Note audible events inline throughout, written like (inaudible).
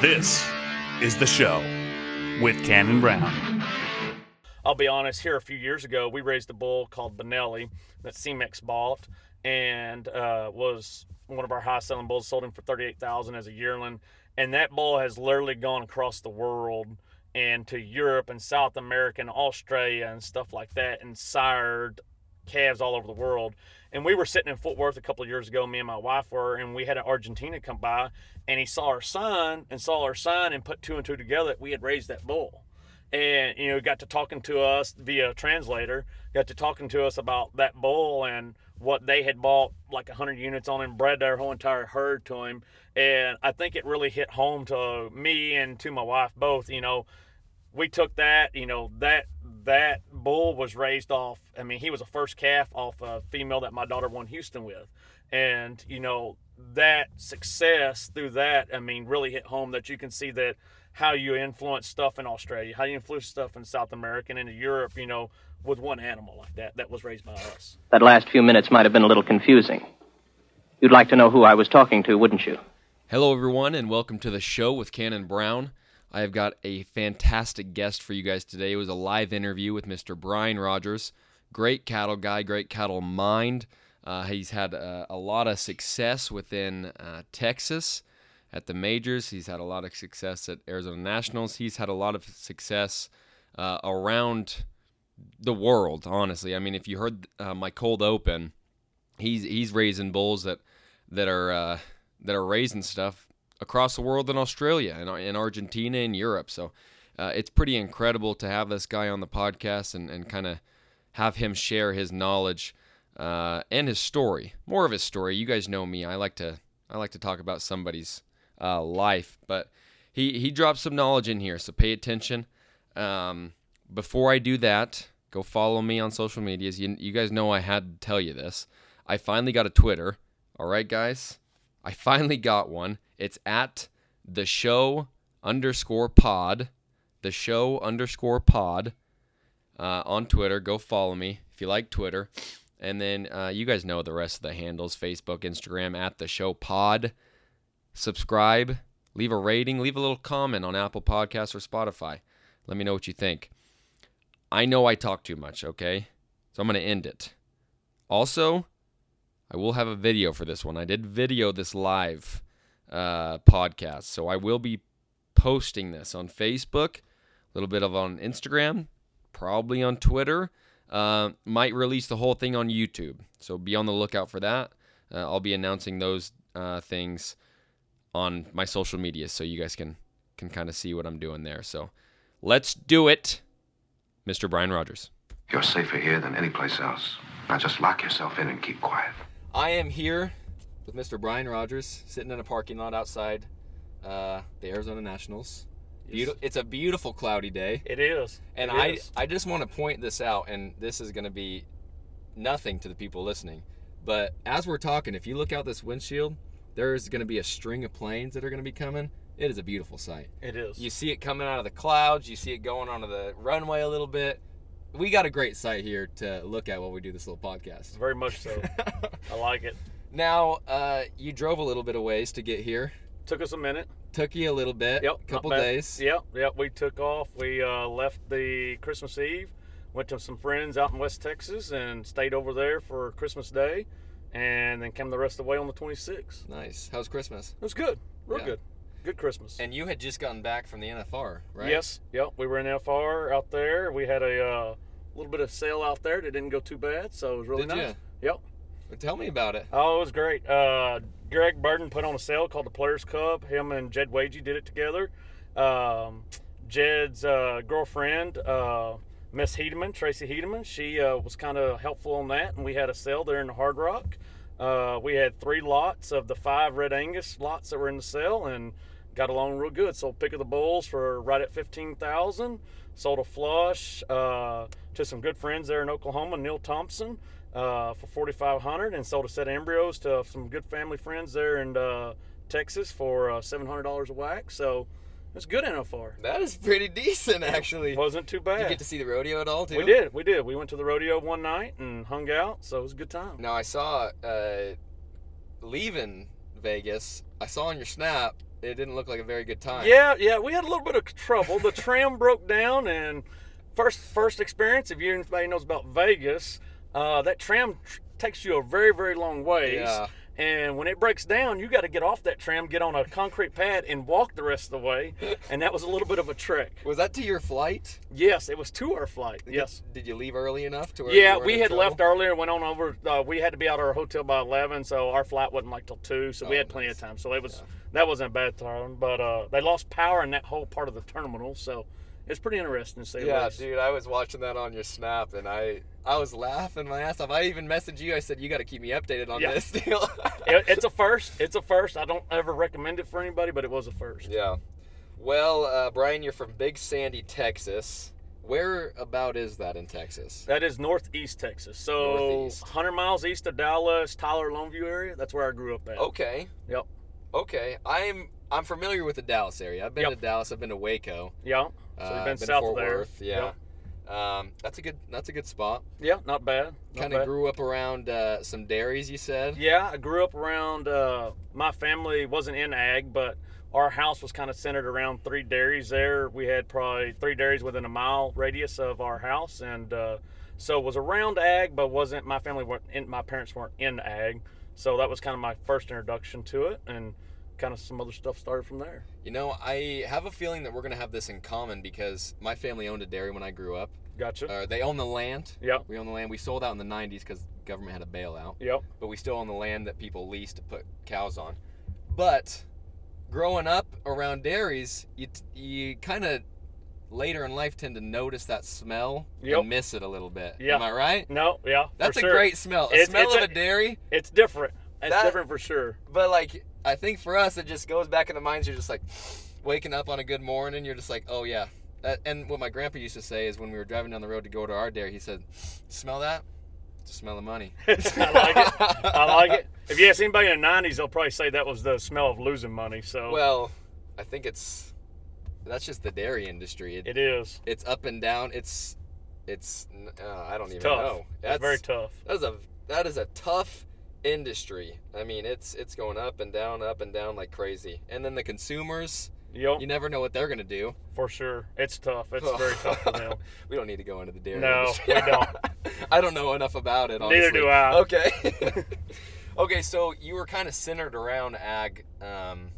This is the show with Cannon Brown. I'll be honest, here a few years ago, we raised a bull called Benelli that CMEX bought and uh, was one of our high selling bulls, sold him for 38000 as a yearling. And that bull has literally gone across the world and to Europe and South America and Australia and stuff like that and sired calves all over the world. And we were sitting in Fort Worth a couple of years ago, me and my wife were, and we had an Argentina come by and he saw our son and saw our son and put two and two together that we had raised that bull. And, you know, got to talking to us via translator, got to talking to us about that bull and what they had bought like 100 units on and bred their whole entire herd to him. And I think it really hit home to me and to my wife both, you know, we took that, you know, that that bull was raised off. I mean, he was a first calf off a female that my daughter won Houston with, and you know that success through that. I mean, really hit home that you can see that how you influence stuff in Australia, how you influence stuff in South America and into Europe. You know, with one animal like that that was raised by us. That last few minutes might have been a little confusing. You'd like to know who I was talking to, wouldn't you? Hello, everyone, and welcome to the show with Cannon Brown. I have got a fantastic guest for you guys today. It was a live interview with Mr. Brian Rogers. Great cattle guy, great cattle mind. Uh, he's had a, a, lot of success within uh, Texas at the majors. He's had a lot of success at Arizona Nationals. He's had a lot of success uh, around the world. Honestly, I mean, if you heard uh, my cold open, he's he's raising bulls that that are uh, that are raising stuff across the world in Australia and in Argentina and Europe. So uh, it's pretty incredible to have this guy on the podcast and, and kind of have him share his knowledge uh, and his story. More of his story. You guys know me. I like to I like to talk about somebody's uh, life, but he he dropped some knowledge in here. So pay attention. Um, before I do that, go follow me on social medias. You, you guys know I had to tell you this. I finally got a Twitter. All right, guys. I finally got one. It's at the show underscore pod. The show underscore pod uh, on Twitter. Go follow me if you like Twitter. And then uh, you guys know the rest of the handles Facebook, Instagram, at the show pod. Subscribe, leave a rating, leave a little comment on Apple Podcasts or Spotify. Let me know what you think. I know I talk too much, okay? So I'm going to end it. Also, I will have a video for this one. I did video this live uh, podcast, so I will be posting this on Facebook, a little bit of on Instagram, probably on Twitter. Uh, might release the whole thing on YouTube, so be on the lookout for that. Uh, I'll be announcing those uh, things on my social media, so you guys can can kind of see what I'm doing there. So let's do it, Mr. Brian Rogers. You're safer here than any place else. Now just lock yourself in and keep quiet. I am here with Mr. Brian Rogers, sitting in a parking lot outside uh, the Arizona Nationals. Beautiful. It's a beautiful cloudy day. It is. And it I, is. I just want to point this out, and this is going to be nothing to the people listening. But as we're talking, if you look out this windshield, there's going to be a string of planes that are going to be coming. It is a beautiful sight. It is. You see it coming out of the clouds. You see it going onto the runway a little bit we got a great site here to look at while we do this little podcast. Very much so. (laughs) I like it. Now, uh, you drove a little bit of ways to get here. Took us a minute. Took you a little bit. Yep. A couple days. Yep. Yep. We took off. We uh, left the Christmas Eve. Went to some friends out in West Texas and stayed over there for Christmas Day, and then came the rest of the way on the 26th. Nice. How's Christmas? It was good. Real Yeah. good. Good Christmas. And you had just gotten back from the NFR, right? Yes. Yep. We were NFR out there. We had a uh, little bit of sale out there that didn't go too bad, so it was really Did nice. ya? Yep. Tell me about it. Oh, it was great. Uh, Greg Burden put on a sale called the Players Cup. Him and Jed Wagey did it together. Um, Jed's uh, girlfriend, uh, Miss Hedeman, Tracy Hedeman, she uh, was kind of helpful on that, and we had a sale there in the Hard Rock. Uh, we had three lots of the five Red Angus lots that were in the sale, and got along real good. Sold pick of the bulls for right at fifteen thousand. Sold a flush uh, to some good friends there in Oklahoma, Neil Thompson, uh, for forty five hundred, and sold a set of embryos to some good family friends there in uh, Texas for uh, seven hundred dollars a whack. So it's good NFR. That is pretty decent, actually. Wasn't too bad. Did you get to see the rodeo at all, too? we did, we did. We went to the rodeo one night and hung out, so it was a good time. Now, I saw, uh, leaving Vegas, I saw on your snap, it didn't look like a very good time. Yeah, yeah, we had a little bit of trouble. The tram (laughs) broke down, and first first experience. If you anybody knows about Vegas, uh, that tram tr- takes you a very very long ways. Yeah. And when it breaks down, you got to get off that tram, get on a concrete pad, and walk the rest of the way. (laughs) And that was a little bit of a trick. Was that to your flight? Yes, it was to our flight. Yes. Did, did you leave early enough to where? Yeah, we had trouble? left earlier, went on over. Uh, we had to be out of our hotel by eleven, so our flight wasn't like till two. So we Oh, had plenty nice. of time. So it was that wasn't a bad time. But uh, they lost power in that whole part of the terminal, so it's pretty interesting to say Yeah, least. dude, I was watching that on your snap, and I I was laughing my ass off. I even messaged you. I said you got to keep me updated on Yeah. this (laughs) deal. It- it's a first. It's a first. I don't ever recommend it for anybody, but it was a first. yeah. Well, uh, Brian, you're from Big Sandy, Texas. Where about is that in Texas? That is northeast Texas. So Northeast. 100 miles east of Dallas, Tyler, Longview area. That's where I grew up at. Okay. Yep. Okay. I'm I'm familiar with the Dallas area. I've been Yep. to Dallas. I've been to Waco. Yeah. So Uh, you've been to south Fort there. Worth. Yeah. Um, that's a good that's a good spot. Yeah, not bad. Kind of grew up around uh, some dairies. You said. Yeah, I grew up around. Uh, my family wasn't in ag, but our house was kind of centered around three dairies. There, we had probably three dairies within a mile radius of our house, and uh, so it was around ag, but wasn't. My family weren't. In, my parents weren't in ag, so that was kind of my first introduction to it, and kind of some other stuff started from there. You know, I have a feeling that we're gonna have this in common because my family owned a dairy when I grew up. Gotcha. Uh, they own the land. Yep. We own the land. We sold out in the '90s because government had a bailout. Yep. But we still own the land that people lease to put cows on. But growing up around dairies, you t- you kind of later in life tend to notice that smell Yep. and miss it a little bit. Yeah. Am I right? No. Yeah. for That's a sure. great smell. A It's- smell it's of a- a dairy. It's different. It's That- different for sure. But like, I think for us, it just goes back in the minds. You're just like (sighs) waking up on a good morning. You're just like, oh yeah. That, and what my grandpa used to say is when we were driving down the road to go to our dairy, he said, "Smell that? It's the smell of money." (laughs) I like it. I like it. If you ask anybody in the '90s, they'll probably say that was the smell of losing money. So Well, I think it's that's just the dairy industry. It, it is. it's up and down. It's it's uh, I don't It's even tough. know. It's very tough. That is a that is a tough industry. I mean, it's it's going up and down, up and down like crazy. And then the consumers, Yep, you never know what they're gonna do. for sure. It's tough. It's very (laughs) tough for them. we don't need to go into the dairy. No, industry. we don't. (laughs) I don't know enough about it. Neither do I. Okay. (laughs) okay, so you were kind of centered around ag, um,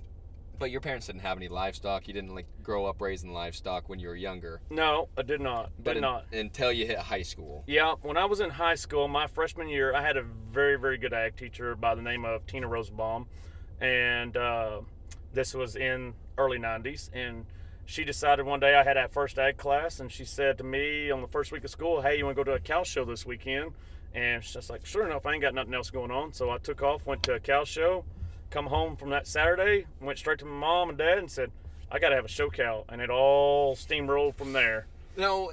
but your parents didn't have any livestock. You didn't like grow up raising livestock when you were younger. No, I did not. But Did not. until you hit high school. Yeah, when I was in high school, my freshman year, I had a very, very good ag teacher by the name of Tina Rosenbaum. And uh, this was in early 90s. And she decided one day I had that first ag class, and she said to me on the first week of school, Hey, you want to go to a cow show this weekend? And she's just like, Sure enough, I ain't got nothing else going on. So I took off, went to a cow show, come home from that Saturday, went straight to my mom and dad and said, I got to have a show cow. And it all steamrolled from there. Now,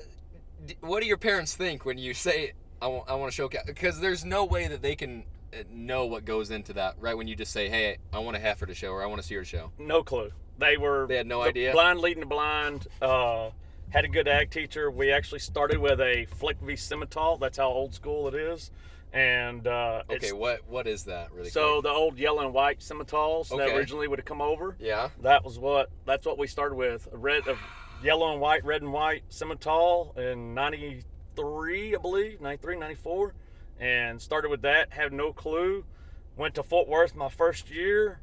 what do your parents think when you say, I want, I want to show cow? Because there's no way that they can uh, know what goes into that, right? When you just say, hey, I want a heifer to show or I want to see her show. No clue. They were. They had no the idea? Blind leading the blind. Uh, had a good ag teacher. We actually started with a Fleckvieh Simmental. That's how old school it is. And uh, Okay, what what is that really? so quick? the old yellow and white Simmentals that originally would have come over. yeah. That was what. That's what we started with. A red, a yellow and white, red and white Simmental in '93, I believe, 93, 94, and started with that. Had no clue. Went to Fort Worth my first year.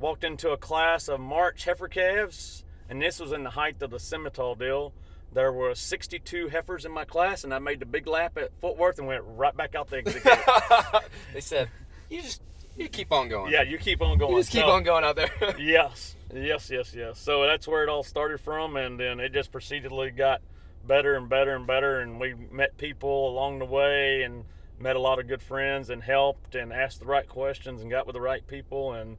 Walked into a class of March heifer calves, and this was in the height of the Simmental deal. There were 62 heifers in my class, and I made the big lap at Fort Worth and went right back out the exit gate. they said, you just you keep on going. yeah, you keep on going. You just keep So- on going out there. (laughs) yes, yes, yes, yes. So that's where it all started from, and then it just proceededly got better and better and better, and we met people along the way, and met a lot of good friends, and helped, and asked the right questions, and got with the right people, and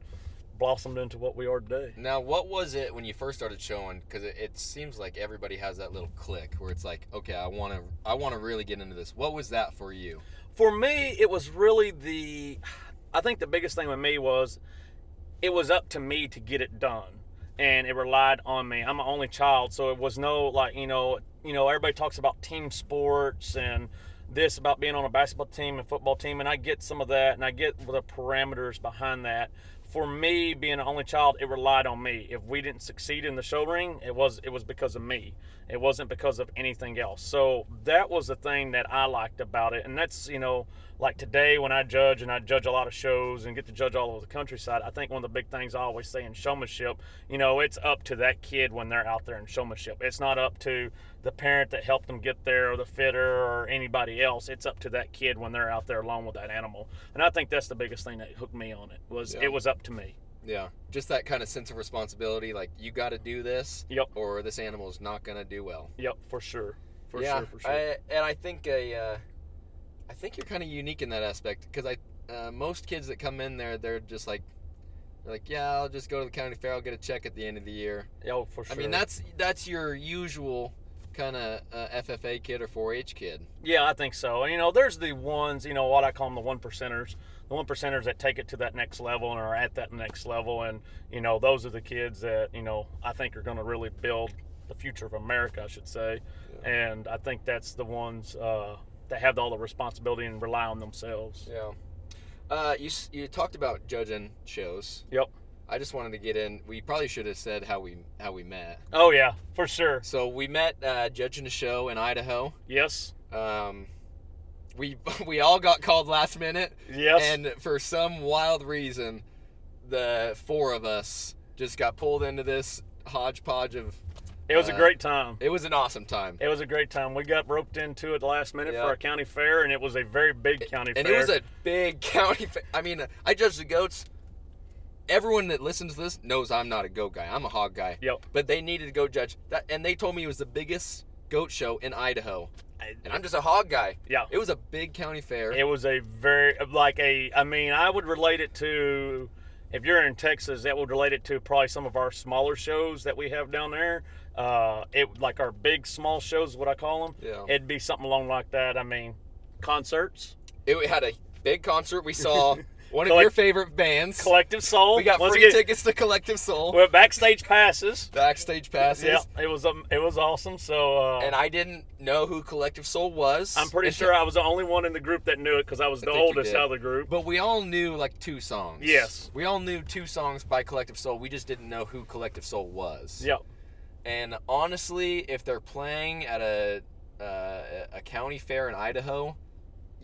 blossomed into what we are today. Now, what was it when you first started showing? Because it, it seems like everybody has that little click where it's like, okay, I want to, I want to really get into this. What was that for you? For me, it was really the. I think the biggest thing with me was, it was up to me to get it done, and it relied on me. I'm an only child, so it was no like you know, you know, everybody talks about team sports and this about being on a basketball team and football team, and I get some of that, and I get the parameters behind that. For me being an only child, it relied on me. If we didn't succeed in the show ring, it was it was because of me. It wasn't because of anything else. So that was the thing that I liked about it, and that's you know like today when I judge and I judge a lot of shows and get to judge all over the countryside, I think one of the big things I always say in showmanship, you know, it's up to that kid when they're out there in showmanship. It's not up to the parent that helped them get there or the fitter or anybody else. It's up to that kid when they're out there alone with that animal. And I think that's the biggest thing that hooked me on it was Yeah. it was up to me. Yeah, just that kind of sense of responsibility. Like you got to do this, Yep. or this animal is not gonna do well. Yep, for sure. For yeah, sure, for sure. I, and I think a, uh, I think you're kind of unique in that aspect because I, uh, most kids that come in there, they're just like, they're like, yeah, I'll just go to the county fair, I'll get a check at the end of the year. oh, for sure. I mean, that's that's your usual kind of uh, FFA kid or 4-H kid. Yeah, I think so. And you know, there's the ones, you know, what I call them the one percenters, the one percenters that take it to that next level and are at that next level. And you know, those are the kids that you know I think are going to really build the future of America, I should say. And I think that's the ones uh, that have all the responsibility and rely on themselves. Yeah. Uh, you you talked about judging shows. Yep. I just wanted to get in. We probably should have said how we how we met. Oh yeah, for sure. So we met uh, judging a show in Idaho. Yes. Um, we (laughs) we all got called last minute, Yes. and for some wild reason, the four of us just got pulled into this hodgepodge of. It was a uh, great time. It was an awesome time, It was a great time. We got roped into it last minute Yeah. for a county fair, and it was a very big county and fair. And it was a big (laughs) county. Fa- I mean, I judge the goats. Everyone that listens to this knows I'm not a goat guy. I'm a hog guy. Yep. But they needed to go judge that, and they told me it was the biggest goat show in Idaho. And I'm just a hog guy. Yeah. It was a big county fair. It was a very like a. I mean, I would relate it to if you're in Texas, that would relate it to probably some of our smaller shows that we have down there. Uh, it like our big small shows, what I call them. Yeah. It'd be something along like that. I mean, concerts, It had a big concert. We saw (laughs) one of your favorite bands. Collective Soul. we got Once free again, tickets to Collective Soul, We have backstage passes. backstage passes. Yeah, it was um, it was awesome. So uh, And I didn't know who Collective Soul was. I'm pretty sure I was the only one in the group that knew it because I was the think oldest out of the group. But we all knew like two songs. Yes. We all knew two songs by Collective Soul. We just didn't know who Collective Soul was. Yep. And honestly, if they're playing at a uh, a county fair in Idaho,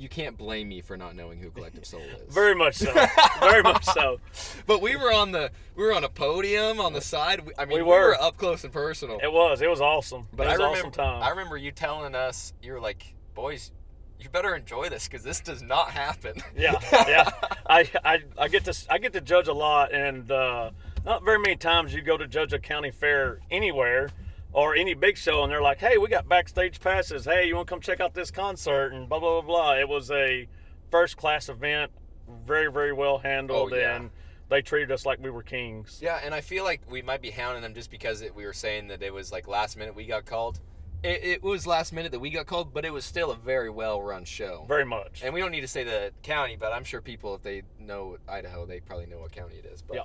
you can't blame me for not knowing who Collective Soul (laughs) is. Very much so. Very much so. (laughs) But we were on the we were on a podium on the side. We- I mean, We we were. were, up close and personal. It was. It was awesome. But it I was an remember, awesome time. I remember you telling us, you were like, boys, you better enjoy this because this does not happen. yeah, yeah. (laughs) I, I I get to I get to judge a lot, and uh, not very many times you go to judge a county fair anywhere or any big show, and they're like, "Hey, we got backstage passes. Hey, you want to come check out this concert?" And blah blah blah blah. It was a first class event, very very well handled, Oh, yeah. and they treated us like we were kings. yeah, and I feel like we might be hounding them just because it, we were saying that it was like last minute we got called. It, it was last minute that we got called, but it was still a very well run show. Very much. And we don't need to say the county, but I'm sure people, if they know Idaho, they probably know what county it is. But, Yeah.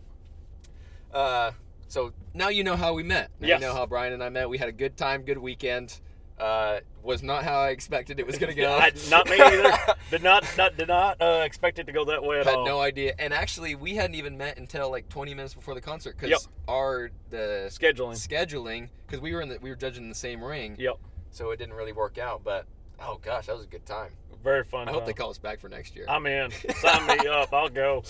Uh, so now you know how we met. Now Yes. you know how Brian and I met. We had a good time, good weekend. Uh, was not how I expected it was going to go. (laughs) I, not me either. (laughs) did not, not did not uh, expect it to go that way at had all. Had no idea. And actually, we hadn't even met until like 20 minutes before the concert because Yep. our the Scheduling. scheduling because we were in the we were judging the same ring, Yep. so it didn't really work out. But oh gosh, that was a good time. Very fun. I hope they call us back for next year. I'm in. (laughs) Sign me up. I'll go.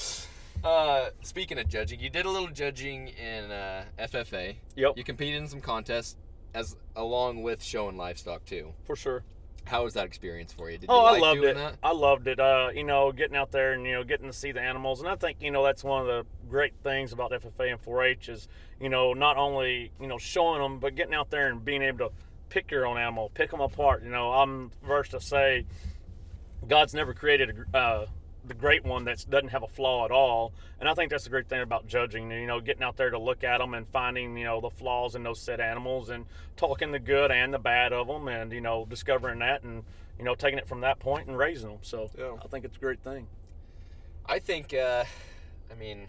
Uh, speaking of judging, you did a little judging in uh, FFA. Yep. You competed in some contests as along with showing livestock too. For sure. How was that experience for you? Did Oh, you like I loved doing it. that? I loved it. Uh, you know, getting out there and you know getting to see the animals, and I think you know that's one of the great things about FFA and 4-H is you know not only you know showing them, but getting out there and being able to pick your own animal, pick them apart. You know, I'm first to say God's never created a, uh, the great one that doesn't have a flaw at all, and I think that's the great thing about judging. You know, getting out there to look at them and finding you know the flaws in those said animals and talking the good and the bad of them, and you know discovering that and you know taking it from that point and raising them. So Yeah. I think it's a great thing. I think, uh, I mean,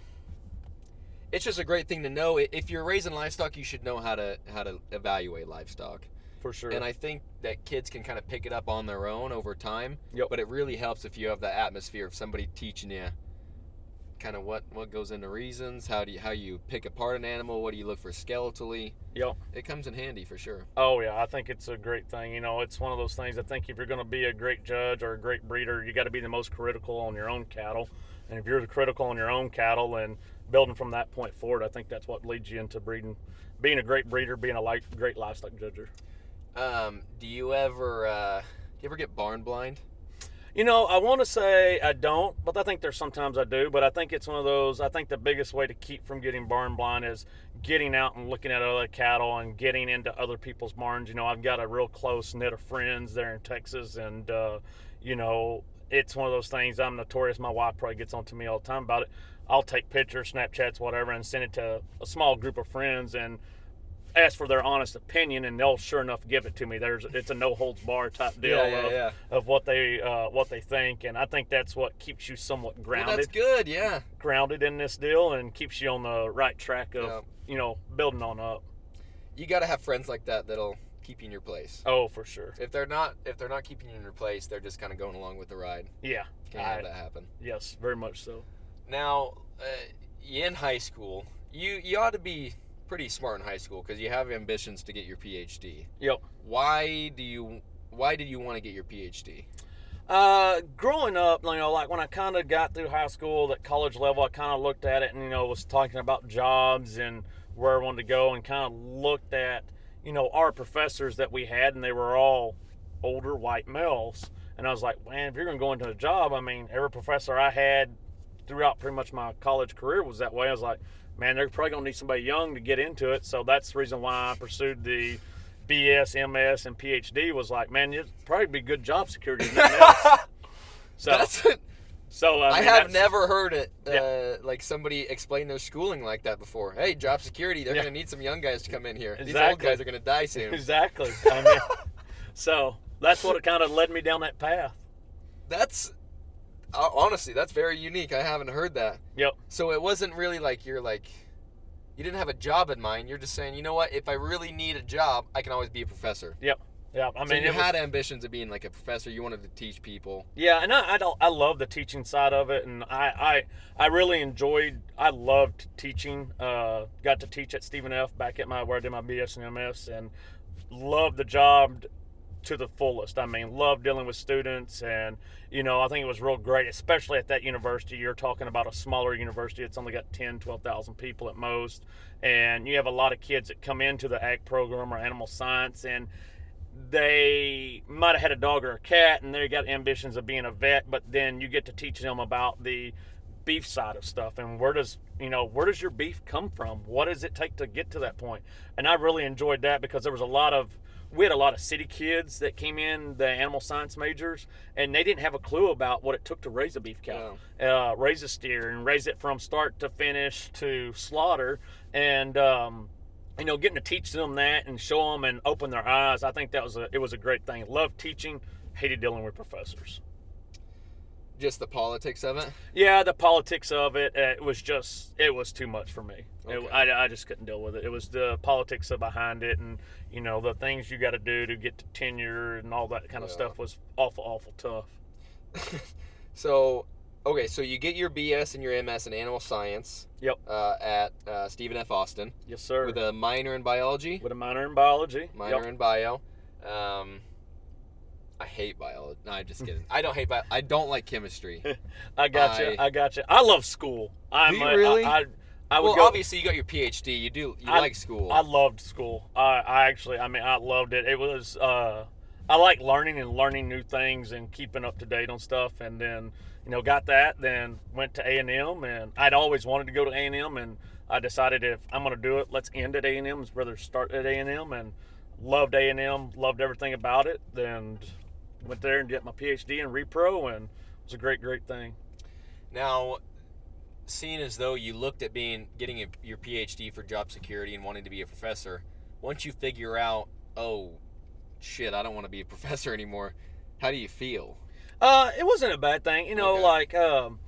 it's just a great thing to know. If you're raising livestock, you should know how to how to evaluate livestock. For sure. And I think that kids can kind of pick it up on their own over time. Yep. But it really helps if you have that atmosphere of somebody teaching you kind of what what goes into reasons? How do you how you pick apart an animal? What do you look for skeletally? Yep. It comes in handy for sure. Oh yeah, I think it's a great thing. You know, it's one of those things. I think if you're going to be a great judge or a great breeder, you got to be the most critical on your own cattle. And if you're the critical on your own cattle and building from that point forward, I think that's what leads you into breeding, being a great breeder, being a li- great livestock judger. Um, do you ever uh, do you ever get barn blind? You know, I want to say I don't, but I think there's sometimes I do. But I think it's one of those. I think the biggest way to keep from getting barn blind is getting out and looking at other cattle and getting into other people's barns. You know, I've got a real close knit of friends there in Texas, and uh, you know, it's one of those things. I'm notorious. My wife probably gets on to me all the time about it. I'll take pictures, Snapchats, whatever, and send it to a small group of friends and ask for their honest opinion, and they'll sure enough give it to me. There's it's a no holds bar type deal Yeah, yeah, of, yeah. of what they uh, what they think, and I think that's what keeps you somewhat Well, grounded that's good. Yeah. grounded in this deal and keeps you on the right track of you know building on up. You got to have friends like that that'll keep you in your place. Oh, for sure. If they're not if they're not keeping you in your place, they're just kind of going along with the ride. Yeah. Can't I- have that happen. Yes, very much so. Now, uh, in high school, you you ought to be pretty smart in high school because you have ambitions to get your PhD. Yep. Why do you Why did you want to get your PhD? Uh, growing up, you know, like when I kind of got through high school, at college level, I kind of looked at it and you know was talking about jobs and where I wanted to go, and kind of looked at you know our professors that we had, and they were all older white males, and I was like, man, if you're gonna go into a job, I mean, every professor I had throughout pretty much my college career was that way. I was like, man, they're probably gonna need somebody young to get into it, so that's the reason why I pursued the BS, MS, and PhD. Was like, man, it'd probably be good job security. than anything (laughs) else. So, That's so I, I have never heard it uh, Yeah. like somebody explain their schooling like that before. Hey, job security, they're Yeah. gonna need some young guys to come in here. These old guys are gonna die soon. exactly. I mean, (laughs) so that's what it kind of led me down that path. That's honestly, that's very unique. I haven't heard that. Yep. So it wasn't really like you're like you didn't have a job in mind. You're just saying, you know what? If I really need a job, I can always be a professor. Yep. Yep. I mean, so you it was- had ambitions of being like a professor. You wanted to teach people. Yeah, and I, I. I love the teaching side of it, and I I, I really enjoyed. I loved teaching. Uh, got to teach at Stephen F. back at my where I did my BS and MS, and loved the job to the fullest. I mean, love dealing with students, and you know, I think it was real great, especially at that university. You're talking about a smaller university; it's only got 10, 12,000 people at most, and you have a lot of kids that come into the ag program or animal science, and they might have had a dog or a cat and they got ambitions of being a vet but then you get to teach them about the beef side of stuff and where does you know where does your beef come from what does it take to get to that point? point and i really enjoyed that because there was a lot of we had a lot of city kids that came in the animal science majors and they didn't have a clue about what it took to raise a beef cow uh, raise a steer and raise it from start to finish to slaughter and um, you know, getting to teach them that and show them and open their eyes, I think that was a it was a great thing. Loved teaching, hated dealing with professors. Just the politics of it. Yeah, the politics of it, uh, it was just it was too much for me. It- I, I just couldn't deal with it. It was the politics of behind it, and you know the things you got to do to get to tenure and all that kind of Yeah. stuff was awful, awful tough. (laughs) So, okay, so you get your BS and your MS in animal science Yep, uh, at uh, Stephen F. Austin yes sir. with a minor in biology, with a minor in biology. minor Yep. in bio. Um, I hate biology. No, I'm just kidding. I don't hate bio. I don't like chemistry. (laughs) I got you. I- I got you. I love school. I'm Do you really? I, I, I would well, go, obviously you got your PhD. You do. You I- like school. I loved school. I, I actually, I mean, I loved it. It was, uh, I like learning and learning new things and keeping up to date on stuff. And then, you know, got that. Then went to A and M, and I'd always wanted to go to A and M, and I decided if I'm going to do it, let's end at A and M rather start at A and M, and loved A and M, loved everything about it. Then went there and get my PhD in repro, and it was a great, great thing. Now, seeing as though you looked at being getting a, your PhD for job security and wanting to be a professor, once you figure out, oh, shit, I don't want to be a (laughs) professor anymore. How do you feel? Uh, it wasn't a bad thing. You know, Okay. like um,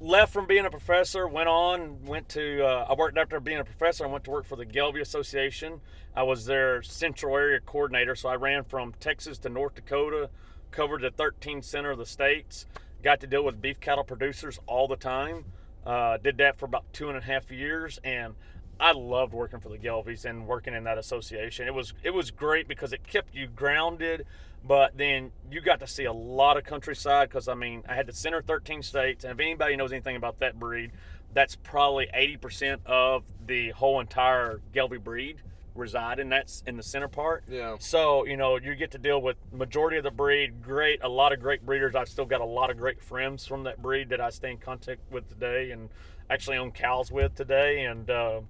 left from being a professor, went on, went to. Uh, I worked after being a professor. I went to work for the Gelbvieh Association. I was their central area coordinator, so I ran from Texas to North Dakota, covered the 13th center of the states. Got to deal with beef cattle producers all the time. Uh, did that for about two and a half years, and I loved working for the Gelbviehs and working in that association. It was it was great because it kept you grounded, but then you got to see a lot of countryside. Because I mean, I had to center 13 states, and if anybody knows anything about that breed, that's probably 80% of the whole entire Gelbvieh breed reside and that's in the center part Yeah. so you know you get to deal with majority of the breed great a lot of great breeders i've still got a lot of great friends from that breed that i stay in contact with today and actually own cows with today and uh,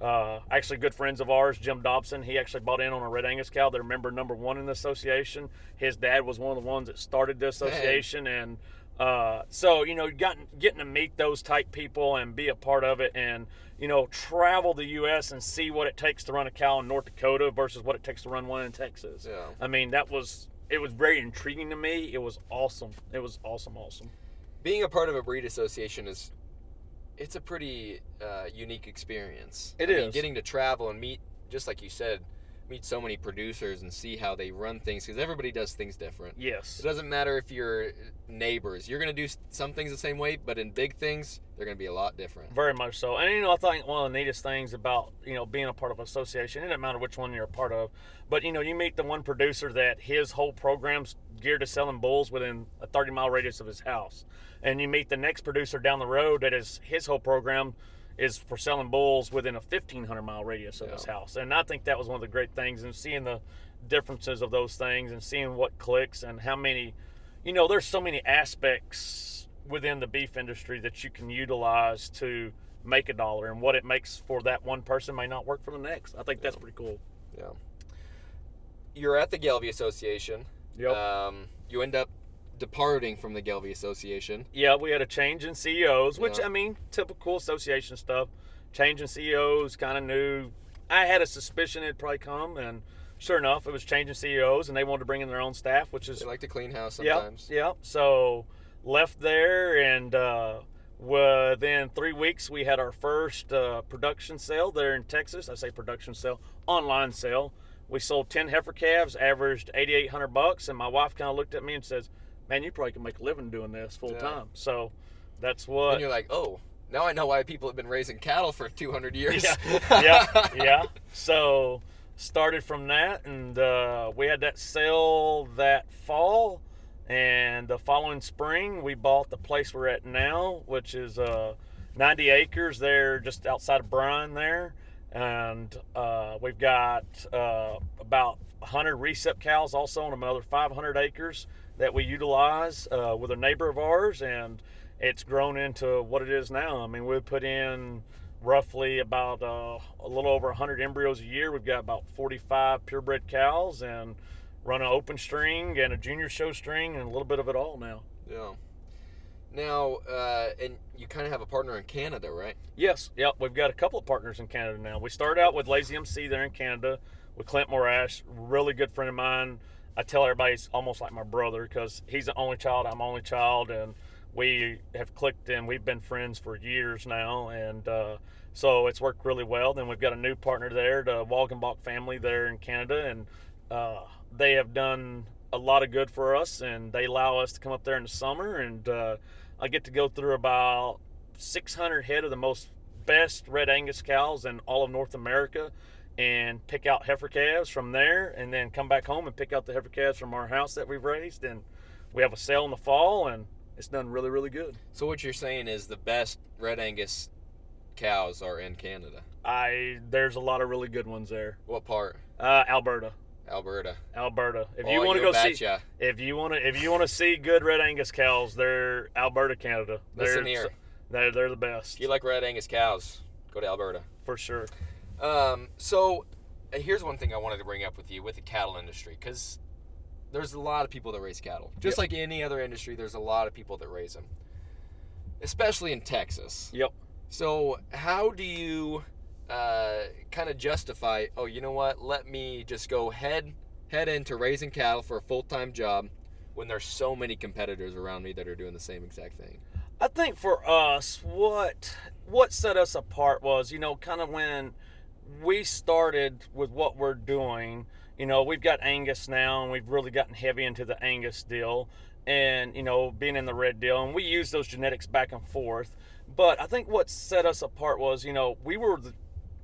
uh, actually good friends of ours jim dobson he actually bought in on a red angus cow they're member number one in the association his dad was one of the ones that started the association and uh, so you know, gotten, getting to meet those type people and be a part of it, and you know, travel the U.S. and see what it takes to run a cow in North Dakota versus what it takes to run one in Texas. Yeah. I mean, that was it was very intriguing to me. It was awesome. It was awesome, awesome. Being a part of a breed association is it's a pretty uh, unique experience. It It is is. getting to travel and meet, just like you said, meet so many producers and see how they run things because everybody does things different. Yes. It doesn't matter if you're neighbors. You're gonna do some things the same way, but in big things, they're gonna be a lot different. Very much so. And you know, I think one of the neatest things about, you know, being a part of an association, it doesn't matter which one you're a part of, but you know, you meet the one producer that his whole program's geared to selling bulls within a 30 mile radius of his house. And you meet the next producer down the road that is his whole program is for selling bulls within a 1500 mile radius of his house. And I think that was one of the great things and seeing the differences of those things and seeing what clicks and how many you know, there's so many aspects within the beef industry that you can utilize to make a dollar, and what it makes for that one person may not work for the next. I think that's pretty cool. Yeah. You're at the Gelbvieh Association. Yep. Um, you end up departing from the Gelbvieh Association. yeah, we had a change in CEOs, which Yeah. I mean, typical association stuff. Change in CEOs, kind of new. I had a suspicion it'd probably come, and sure enough, it was changing CEOs, and they wanted to bring in their own staff, which is They like to clean house sometimes. Yep. So left there, and uh, within three weeks, we had our first uh, production sale there in Texas. I say production sale, online sale. We sold ten heifer calves, averaged eighty eight hundred bucks, and my wife kind of looked at me and says, "Man, you probably can make a living doing this full Yeah. time." So that's what. And you're like, oh, now I know why people have been raising cattle for 200 (laughs) years. yeah, yeah, yeah. So started from that, and uh, we had that sale that fall, and the following spring we bought the place we're at now, which is uh, 90 acres there, just outside of Bryan there, and uh, we've got uh, about 100 recip cows also on another 500 acres that we utilize uh, with a neighbor of ours, and it's grown into what it is now. I mean, we put in roughly about uh, a little over 100 embryos a year. We've got about 45 purebred cows and run an open string and a junior show string and a little bit of it all now. Yeah. Now, uh, and you kind of have a partner in Canada, right? Yes, yep. We've got a couple of partners in Canada now. We started out with Lazy MC there in Canada with Clint Morash, really good friend of mine. I tell everybody he's almost like my brother because he's the only child, I'm only child, and we have clicked and we've been friends for years now. And uh, so it's worked really well. Then we've got a new partner there, the Walgenbach family there in Canada, and uh, they have done a lot of good for us, and they allow us to come up there in the summer, and uh, I get to go through about 600 head of the most best red Angus cows in all of North America, and pick out heifer calves from there, and then come back home and pick out the heifer calves from our house that we've raised, and we have a sale in the fall, and it's done really, really good. So what you're saying is the best Red Angus cows are in Canada. I there's a lot of really good ones there. What part? Uh, Alberta, Alberta. Alberta. If Oh, you want to go see, if you want to, if you want to see good red Angus cows, they're Alberta, Canada. They're, Listen here. They're, they're the best If you like Red Angus cows, go to Alberta. for sure. Um, so uh, here's one thing I wanted to bring up with you with the cattle industry, because there's a lot of people that raise cattle. Just like any other industry, there's a lot of people that raise them, especially in Texas. Yep. So how do you uh, kind of justify? Oh, you know what? Let me just go head head into raising cattle for a full time job when there's so many competitors around me that are doing the same exact thing. I think for us, what what set us apart was, you know, kind of when we started with what we're doing. You know, we've got Angus now, and we've really gotten heavy into the Angus deal, and you know, being in the red deal, and we use those genetics back and forth. But I think what set us apart was, you know, we were the,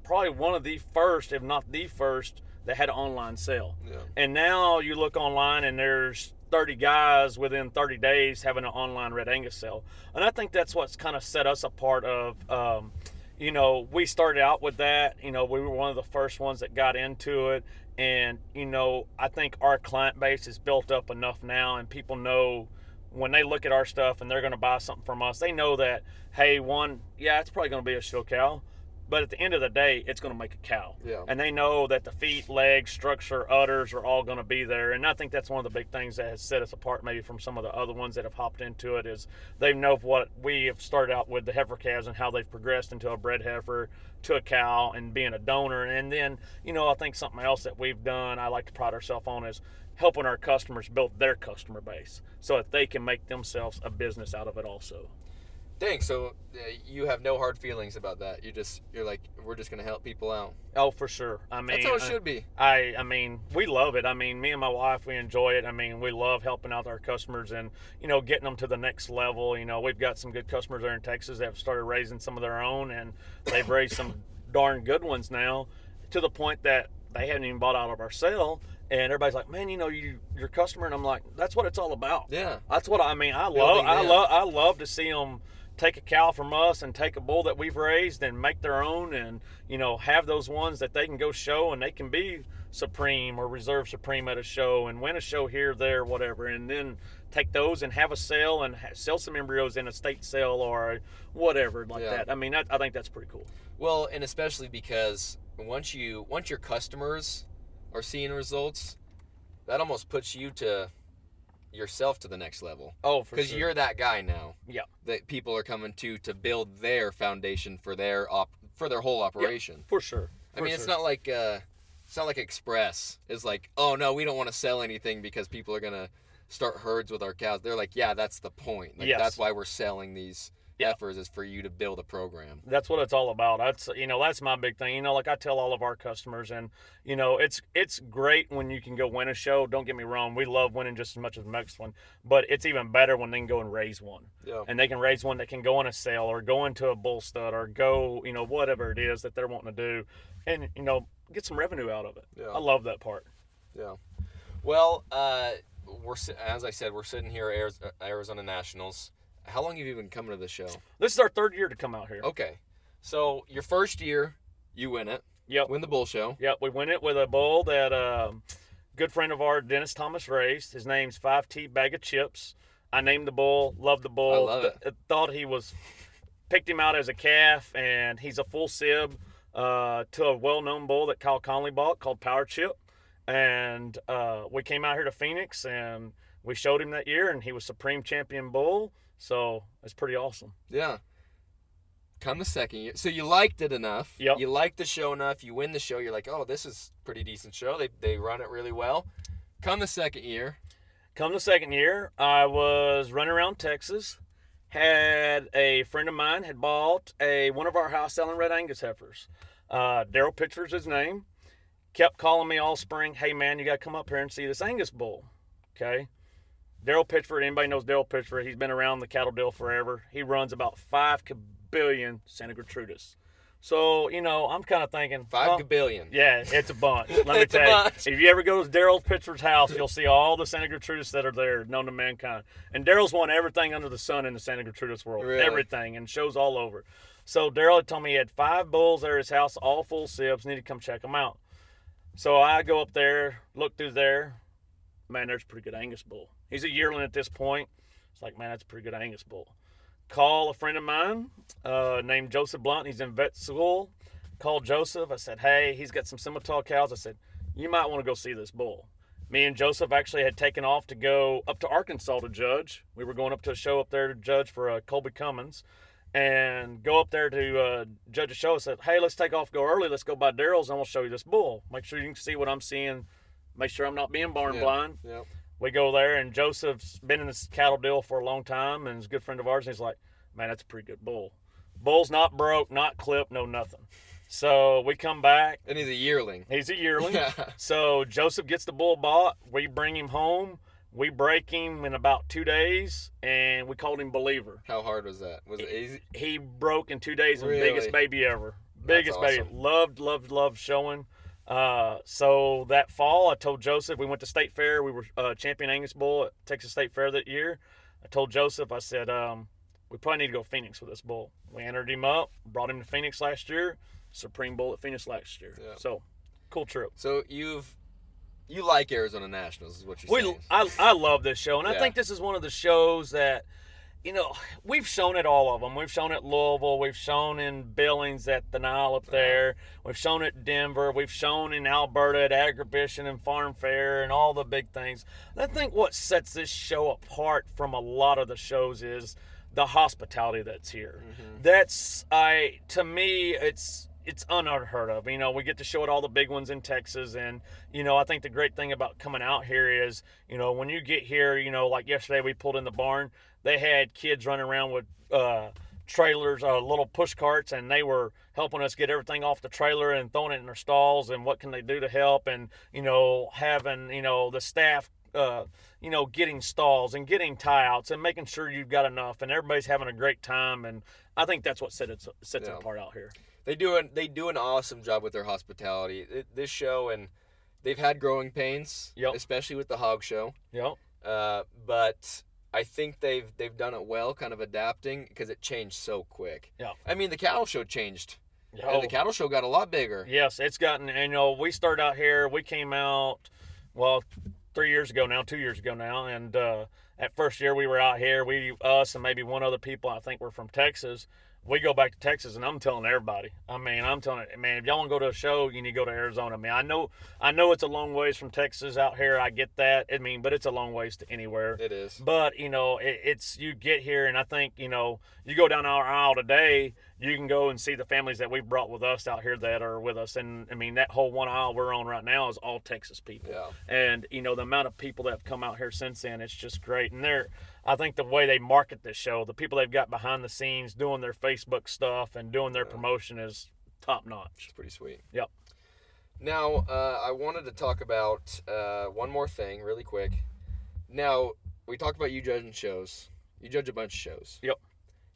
probably one of the first, if not the first, that had an online sale. Yeah. And now you look online and there's 30 guys within 30 days having an online Red Angus sale. And I think that's what's kind of set us apart of, um, you know, we started out with that. You know, we were one of the first ones that got into it. And, you know, I think our client base is built up enough now and people know when they look at our stuff and they're going to buy something from us, they know that, hey, one, yeah, it's probably going to be a show cow. But at the end of the day, it's going to make a cow. Yeah. And they know that the feet, legs, structure, udders are all going to be there. And I think that's one of the big things that has set us apart maybe from some of the other ones that have hopped into it is they know what we have started out with the heifer calves and how they've progressed into a bred heifer to a cow and being a donor. And then, you know, I think something else that we've done, I like to pride ourselves on is helping our customers build their customer base so that they can make themselves a business out of it also. Dang, so uh, you have no hard feelings about that. You just you're like we're just gonna help people out. Oh, for sure. I mean, That's how it I- should be. I I mean, we love it. I mean, me and my wife, we enjoy it. I mean, we love helping out our customers and you know getting them to the next level. You know, we've got some good customers there in Texas that have started raising some of their own, and they've raised some (laughs) darn good ones now, to the point that they haven't even bought out of our sale. And everybody's like, "Man, you know, you your customer," and I'm like, "That's what it's all about." Yeah. That's what I mean. I love. I love. I love to see them take a cow from us and take a bull that we've raised and make their own, and you know, have those ones that they can go show and they can be supreme or reserve supreme at a show and win a show here, there, whatever, and then take those and have a sale and ha- sell some embryos in a state sale or whatever like Yeah. that. I mean, that, I think that's pretty cool. Well, and especially because once you once your customers are seeing results, that almost puts you to yourself to the next level. Oh, for Because sure. you're that guy now yeah. that people are coming to to build their foundation for their op for their whole operation. For sure. I For mean, it's not like uh, it's not like Express is like, oh no, we don't want to sell anything because people are gonna start herds with our cows. They're like, yeah, that's the point. Like Yes. that's why we're selling these Yeah. heifers is for you to build a program. that's what it's all about that's you know that's my big thing you know like i tell all of our customers and you know it's it's great when you can go win a show don't get me wrong we love winning just as much as the next one but it's even better when they can go and raise one Yeah. and they can raise one that can go on a sale or go into a bull stud or go you know whatever it is that they're wanting to do and you know get some revenue out of it Yeah. i love that part Yeah. Well, uh, we're as I said, we're sitting here at Arizona Nationals. How long have you been coming to the show? this is our third year to come out here Okay, so your first year, you win it, yep win the bull show. Yep, we win it with a bull that um good friend of ours, Dennis Thomas, raised. His name's Five T Bag of Chips. I named the bull, loved the bull. I love th- thought he was, picked him out as a calf, and he's a full sib uh, to a well-known bull that Kyle Conley bought called Power Chip. And uh, we came out here to Phoenix, and we showed him that year, and he was Supreme Champion Bull. So it's pretty awesome. Yeah. Come the second year, so you liked it enough. Yep. You liked the show enough. You win the show. You're like, oh, this is a pretty decent show. They they run it really well. Come the second year. Come the second year, I was running around Texas. Had a friend of mine had bought a one of our house selling red Angus heifers. Uh, Daryl Pitchford's his name. Kept calling me all spring. Hey man, you got to come up here and see this Angus bull. Okay. Daryl Pitchford. Anybody knows Daryl Pitchford? He's been around the cattle deal forever. He runs about five billion Santa Gertrudis. So you know, I'm kind of thinking Five well, gabillion. yeah, it's a bunch. (laughs) Let me tell you. bunch. If you ever go to Daryl Pitchford's house, you'll see all the Santa Gertrudis that are there, known to mankind. And Daryl's won everything under the sun in the Santa Gertrudis world. Really? Everything, and shows all over. So Daryl had told me he had five bulls there at his house, all full sibs. Need to come check them out. So I go up there, look through there. Man, there's a pretty good Angus bull. He's a yearling at this point. It's like, man, that's a pretty good Angus bull. Call a friend of mine uh, named Joseph Blunt. He's in vet school. Called Joseph. I said, hey, he's got some Simmental cows. I said, you might want to go see this bull. Me and Joseph actually had taken off to go up to Arkansas to judge. We were going up to a show up there to judge for uh, Colby Cummins and go up there to uh, judge a show. I said, hey, let's take off, go early. Let's go by Daryl's and we'll show you this bull. Make sure you can see what I'm seeing. Make sure I'm not being barn Yeah. blind Yep. We go there and Joseph's been in this cattle deal for a long time and is a good friend of ours and he's like, Man, that's a pretty good bull. Bull's not broke, not clipped, no nothing. So we come back. And he's a yearling. He's a yearling. (laughs) Yeah. So Joseph gets the bull bought. We bring him home. We break him in about two days, and we called him Believer. How hard was that? Was it easy? He broke in two days, and Really? biggest baby ever. Biggest baby. Loved, loved, loved showing. Uh, so that fall, I told Joseph we went to State Fair. We were uh, champion Angus Bull at Texas State Fair that year. I told Joseph, I said, um, we probably need to go Phoenix with this bull. We entered him up, brought him to Phoenix last year. Supreme Bull at Phoenix last year. Yeah. So cool trip. So you've you like Arizona Nationals is what you're We, saying. I, I love this show, and I think this is one of the shows that, you know, we've shown it all of them. We've shown at Louisville, we've shown in Billings at the Nile up there, we've shown at Denver, we've shown in Alberta at Agribition and Farm Fair and all the big things. And I think what sets this show apart from a lot of the shows is the hospitality that's here. Mm-hmm. That's I to me it's it's unheard of. You know, we get to show it all the big ones in Texas, and you know, I think the great thing about coming out here is, you know, when you get here, you know, like yesterday we pulled in the barn, they had kids running around with uh, trailers, uh, little push carts, and they were helping us get everything off the trailer and throwing it in their stalls, and what can they do to help, and you know, having you know the staff. Uh, you know, getting stalls and getting tie outs and making sure you've got enough, and everybody's having a great time. And I think that's what sets it, sets Yeah. it apart out here. they do an they do an awesome job with their hospitality. It, this show and they've had growing pains, Yep. especially with the hog show. Yep. Uh, but I think they've they've done it well, kind of adapting because it changed so quick. Yeah. I mean, the cattle show changed. Oh, And the cattle show got a lot bigger. yes, it's gotten. And, you know, we started out here. We came out, well, three years ago now, two years ago now, and uh, at first year we were out here. We, us, and maybe one other people. I think were from Texas. We go back to Texas, and I'm telling everybody. I mean, I'm telling it, man. If y'all want to go to a show, you need to go to Arizona. I mean, I know, I know it's a long ways from Texas out here. I get that. I mean, but it's a long ways to anywhere. It is. But you know, it, it's you get here, and I think you know, you go down our aisle today, you can go and see the families that we've brought with us out here that are with us, and I mean that whole one aisle we're on right now is all Texas people. Yeah. And you know the amount of people that have come out here since then, it's just great. And they're, I think the way they market this show, the people they've got behind the scenes doing their Facebook stuff and doing their promotion is top notch. It's pretty sweet. Yep. Now, uh, I wanted to talk about uh, one more thing really quick. Now, we talked about you judging shows. You judge a bunch of shows. Yep.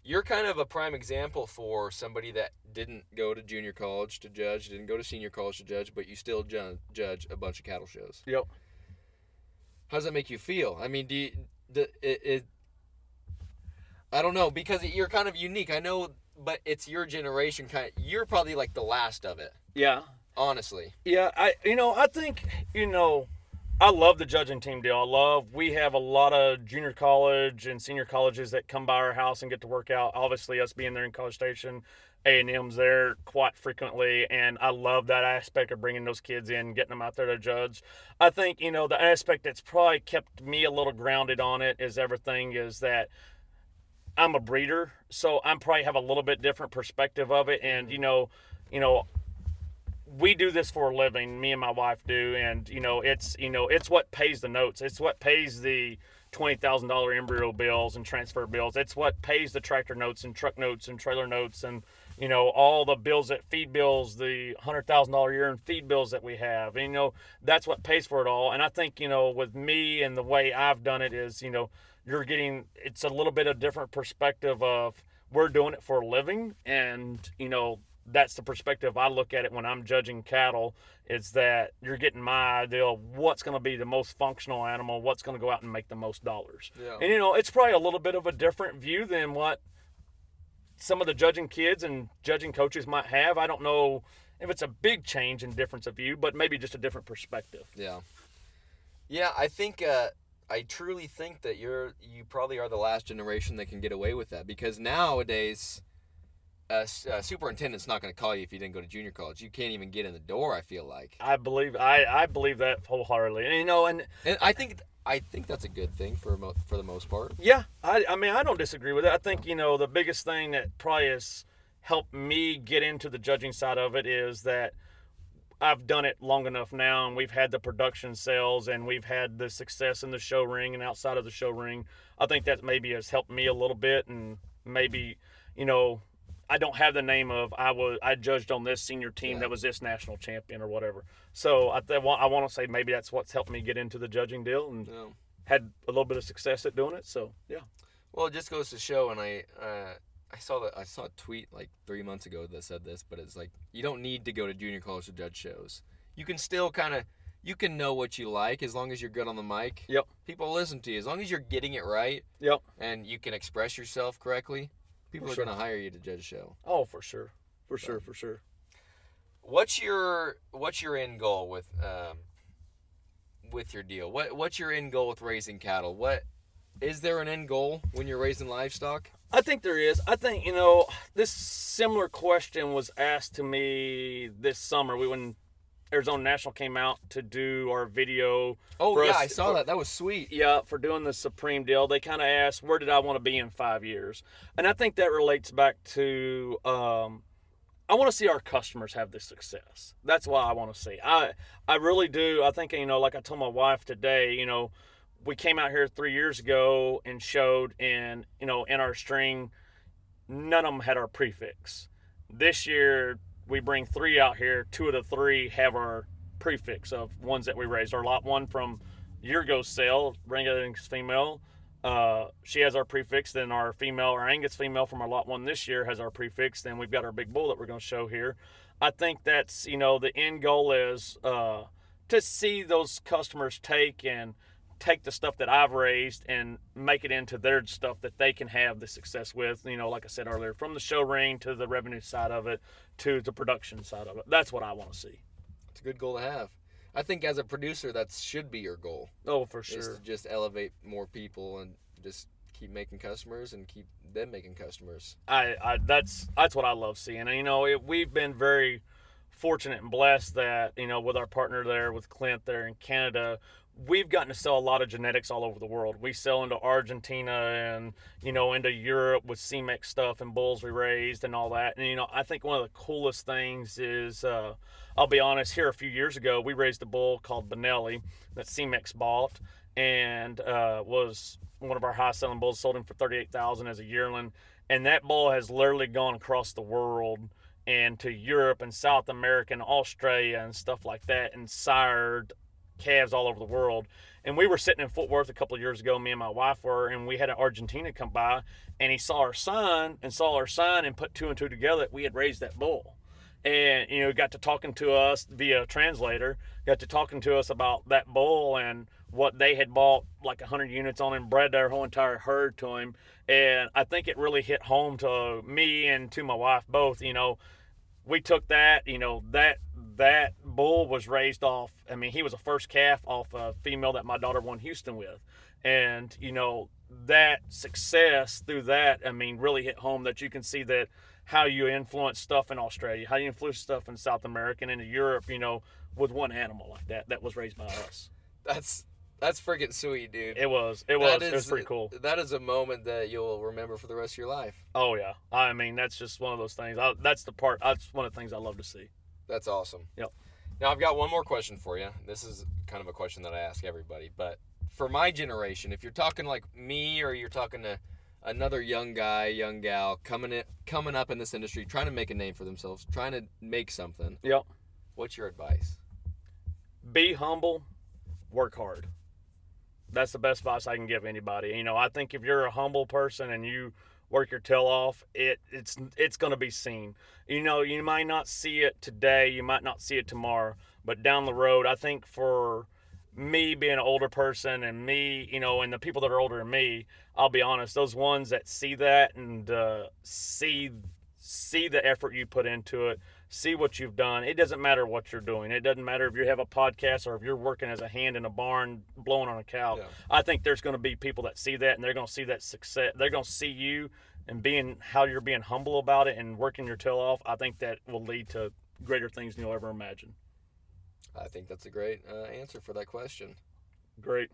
You're kind of a prime example for somebody that didn't go to junior college to judge, didn't go to senior college to judge, but you still ju- judge a bunch of cattle shows. Yep. How does that make you feel? I mean, do you, the, it, it, I don't know because you're kind of unique. I know, but it's your generation. Kind, you're probably like the last of it, Yeah. honestly. Yeah, I you know I think you know I love the judging team deal. I love we have a lot of junior college and senior colleges that come by our house and get to work out. Obviously, us being there in College Station, A and M's there quite frequently, and I love that aspect of bringing those kids in, getting them out there to judge. I think you know the aspect that's probably kept me a little grounded on it is everything is that. I'm a breeder, so I'm probably have a little bit different perspective of it, and mm-hmm. you know, you know, we do this for a living me and my wife do and you know it's you know it's what pays the notes. It's what pays the $20000 embryo bills and transfer bills. It's what pays the tractor notes and truck notes and trailer notes and you know all the bills that feed bills the $100000 a year in feed bills that we have. And you know that's what pays for it all. And i think you know with me and the way i've done it is you know you're getting it's a little bit of different perspective of we're doing it for a living and you know that's the perspective I look at it when I'm judging cattle. Is that you're getting my idea of what's going to be the most functional animal, what's going to go out and make the most dollars. Yeah. And you know, it's probably a little bit of a different view than what some of the judging kids and judging coaches might have. I don't know if it's a big change in difference of view, but maybe just a different perspective. Yeah. Yeah, I think uh, I truly think that you're you probably are the last generation that can get away with that because nowadays a, a superintendent's not going to call you if you didn't go to junior college. You can't even get in the door, I feel like. I believe I, I believe that wholeheartedly. And you know, and And I think I think that's a good thing for mo- for the most part. Yeah, I, I mean, I don't disagree with it. I think, you know, the biggest thing that probably has helped me get into the judging side of it is that I've done it long enough now and we've had the production sales and we've had the success in the show ring and outside of the show ring. I think that maybe has helped me a little bit and maybe, you know, I don't have the name of I was I judged on this senior team Yeah. that was this national champion or whatever. So I th- I want to say maybe that's what's helped me get into the judging deal and No. had a little bit of success at doing it. So yeah, Well, it just goes to show, and I uh, I saw that I saw a tweet like three months ago that said this, but it's like you don't need to go to junior college to judge shows. You can still kind of you can know what you like as long as you're good on the mic. Yep. People listen to you as long as you're getting it right yep. and you can express yourself correctly. People For are sure. gonna hire you to judge a show. Oh, for sure, for sure, for sure. What's your what's your end goal with um, with your deal? What what's your end goal with raising cattle? What is there an end goal when you're raising livestock? I think there is. I think you know this similar question was asked to me this summer. We when Arizona National came out to do our video. Oh yeah, us- I saw for- that. That was sweet. Yeah, for doing the Supreme deal, they kind of asked, "Where did I want to be in five years?" And I think that relates back to um, I want to see our customers have this success. That's why I want to see. I I really do. I think you know, like I told my wife today, you know, we came out here three years ago and showed, and you know, in our string, none of them had our prefix. This year, we bring three out here. Two of the three have our prefix of ones that we raised. Our lot one from year ago sale, Angus female. Uh, she has our prefix. Then our female, our Angus female from our lot one this year has our prefix. Then we've got our big bull that we're going to show here. I think that's you know the end goal is uh, to see those customers take and take the stuff that I've raised and make it into their stuff that they can have the success with. You know, like I said earlier, from the show ring to the revenue side of it to the production side of it. That's what I want to see. It's a good goal to have. I think as a producer, that should be your goal. Oh, for sure. Is to just elevate more people and just keep making customers and keep them making customers. I, I that's that's what I love seeing. And you know, it, we've been very fortunate and blessed that you know with our partner there with Clint there in Canada, we've gotten to sell a lot of genetics all over the world. We sell into Argentina and you know into Europe with Semex stuff and bulls we raised and all that. And you know, I think one of the coolest things is. Uh, I'll be honest. Here a few years ago, we raised a bull called Benelli that Semex bought, and uh, was one of our high selling bulls. Sold him for thirty eight thousand as a yearling, and that bull has literally gone across the world and to Europe and South America and Australia and stuff like that, and sired calves all over the world. And we were sitting in Fort Worth a couple of years ago, me and my wife were, and we had an Argentina come by, and he saw our son and saw our son and put two and two together that we had raised that bull. And you know got to talking to us via translator got to talking to us about that bull and what they had bought like 100 units on him, bred their whole entire herd to him. And i think it really hit home to me and to my wife both you know. We took that you know that that bull was raised off i mean he was a first calf off a female that my daughter won houston with. And you know that success through that i mean really hit home that you can see that how you influence stuff in australia how you influence stuff in south america and into europe you know with one animal like that that was raised by us. That's that's freaking sweet, dude. it was it was That it was pretty cool. That is a moment that you'll remember for the rest of your life. oh yeah. I mean that's just one of those things. I, that's the part that's one of the things i love to see That's awesome. Yep. Now I've got one more question for you. This is kind of a question that I ask everybody, but for my generation, if you're talking like me or you're talking to another young guy, young gal coming in, coming up in this industry, trying to make a name for themselves, trying to make something, yep what's your advice? be humble, work hard. That's the best advice I can give anybody. You know, I think if you're a humble person and you work your tail off, it it's it's going to be seen. You know, you might not see it today, you might not see it tomorrow, but down the road, I think for me being an older person and me, you know, and the people that are older than me, I'll be honest, those ones that see that and uh, see see the effort you put into it, see what you've done. It doesn't matter what you're doing. It doesn't matter if you have a podcast or if you're working as a hand in a barn blowing on a cow. Yeah. I think there's going to be people that see that and they're going to see that success. They're going to see you and being how you're being humble about it and working your tail off. I think that will lead to greater things than you'll ever imagine. I think that's a great uh, answer for that question. Great.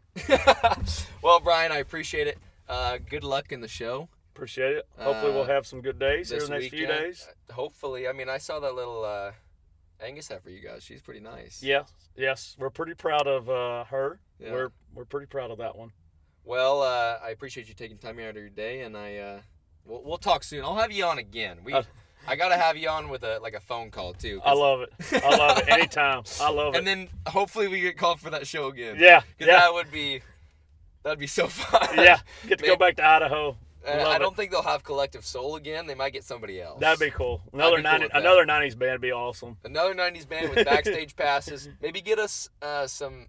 (laughs) well, Brian, I appreciate it. Uh, good luck in the show Appreciate it. Hopefully, we'll Uh, have some good days here in the next few days. Uh, Hopefully, I mean, I saw that little uh, Angus heifer you guys. She's pretty nice. Yes, yes, we're pretty proud of uh, her. Yeah. We're we're pretty proud of that one. Well, uh, I appreciate you taking time out of your day, and I uh, we'll, we'll talk soon. I'll have you on again. We, Uh, I gotta have you on with a like a phone call too. I love it. I love it. Anytime. I love it. And then hopefully we get called for that show again. yeah, yeah. that would be That'd be so (laughs) fun. yeah, get to go back to Idaho. Love I don't think they'll have Collective Soul again. They might get somebody else. That'd be cool. Another be 90, with that. another '90s band would be awesome. Another 90s band with backstage (laughs) passes. Maybe get us uh, some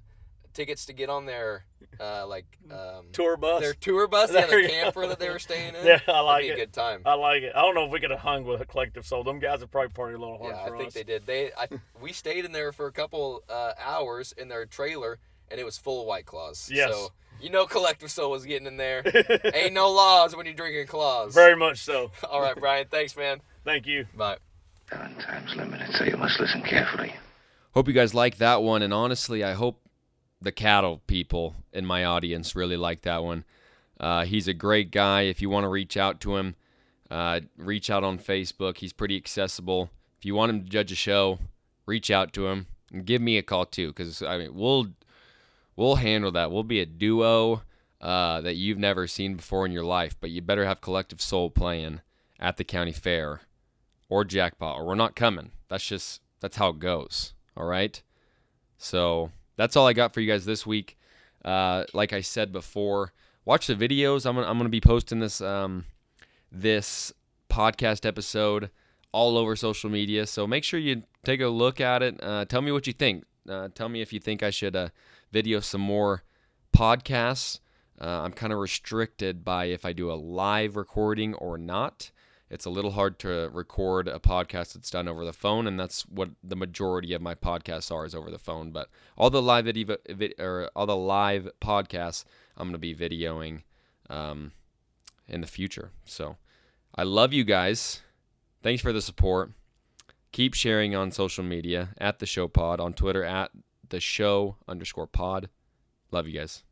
tickets to get on their uh, like um, Tour bus. their tour bus, There the camper go. that they were staying in. (laughs) Yeah, I like it. a good time. I like it. I don't know if we could have hung with a collective soul. Them guys would probably party a little hard yeah, I think us. they did. They I, we stayed in there for a couple uh, hours in their trailer, and it was full of White Claws. Yes. So you know, Collective Soul was getting in there. (laughs) Ain't no laws when you're drinking claws. Very much so. (laughs) All right, Brian. Thanks, man. Thank you. Bye. Seven times limited, so you must listen carefully. Hope you guys like that one, and honestly, I hope the cattle people in my audience really like that one. Uh, he's a great guy. If you want to reach out to him, uh, reach out on Facebook. He's pretty accessible. If you want him to judge a show, reach out to him and give me a call too, because I mean we'll we'll handle that. We'll be a duo uh, that you've never seen before in your life, but you better have Collective Soul playing at the county fair or jackpot, or we're not coming. That's just that's how it goes. All right. So that's all I got for you guys this week. Uh, like I said before, watch the videos. I'm gonna, I'm gonna be posting this um, this podcast episode all over social media. So make sure you take a look at it. Uh, tell me what you think. Uh, tell me if you think I should uh, video some more podcasts. Uh, I'm kind of restricted by if I do a live recording or not. It's a little hard to record a podcast that's done over the phone, and that's what the majority of my podcasts are is over the phone. But all the live video, vid, or all the live podcasts, I'm gonna be videoing um, in the future. So I love you guys. Thanks for the support. Keep sharing on social media at the show pod on Twitter at the show underscore pod. Love you guys.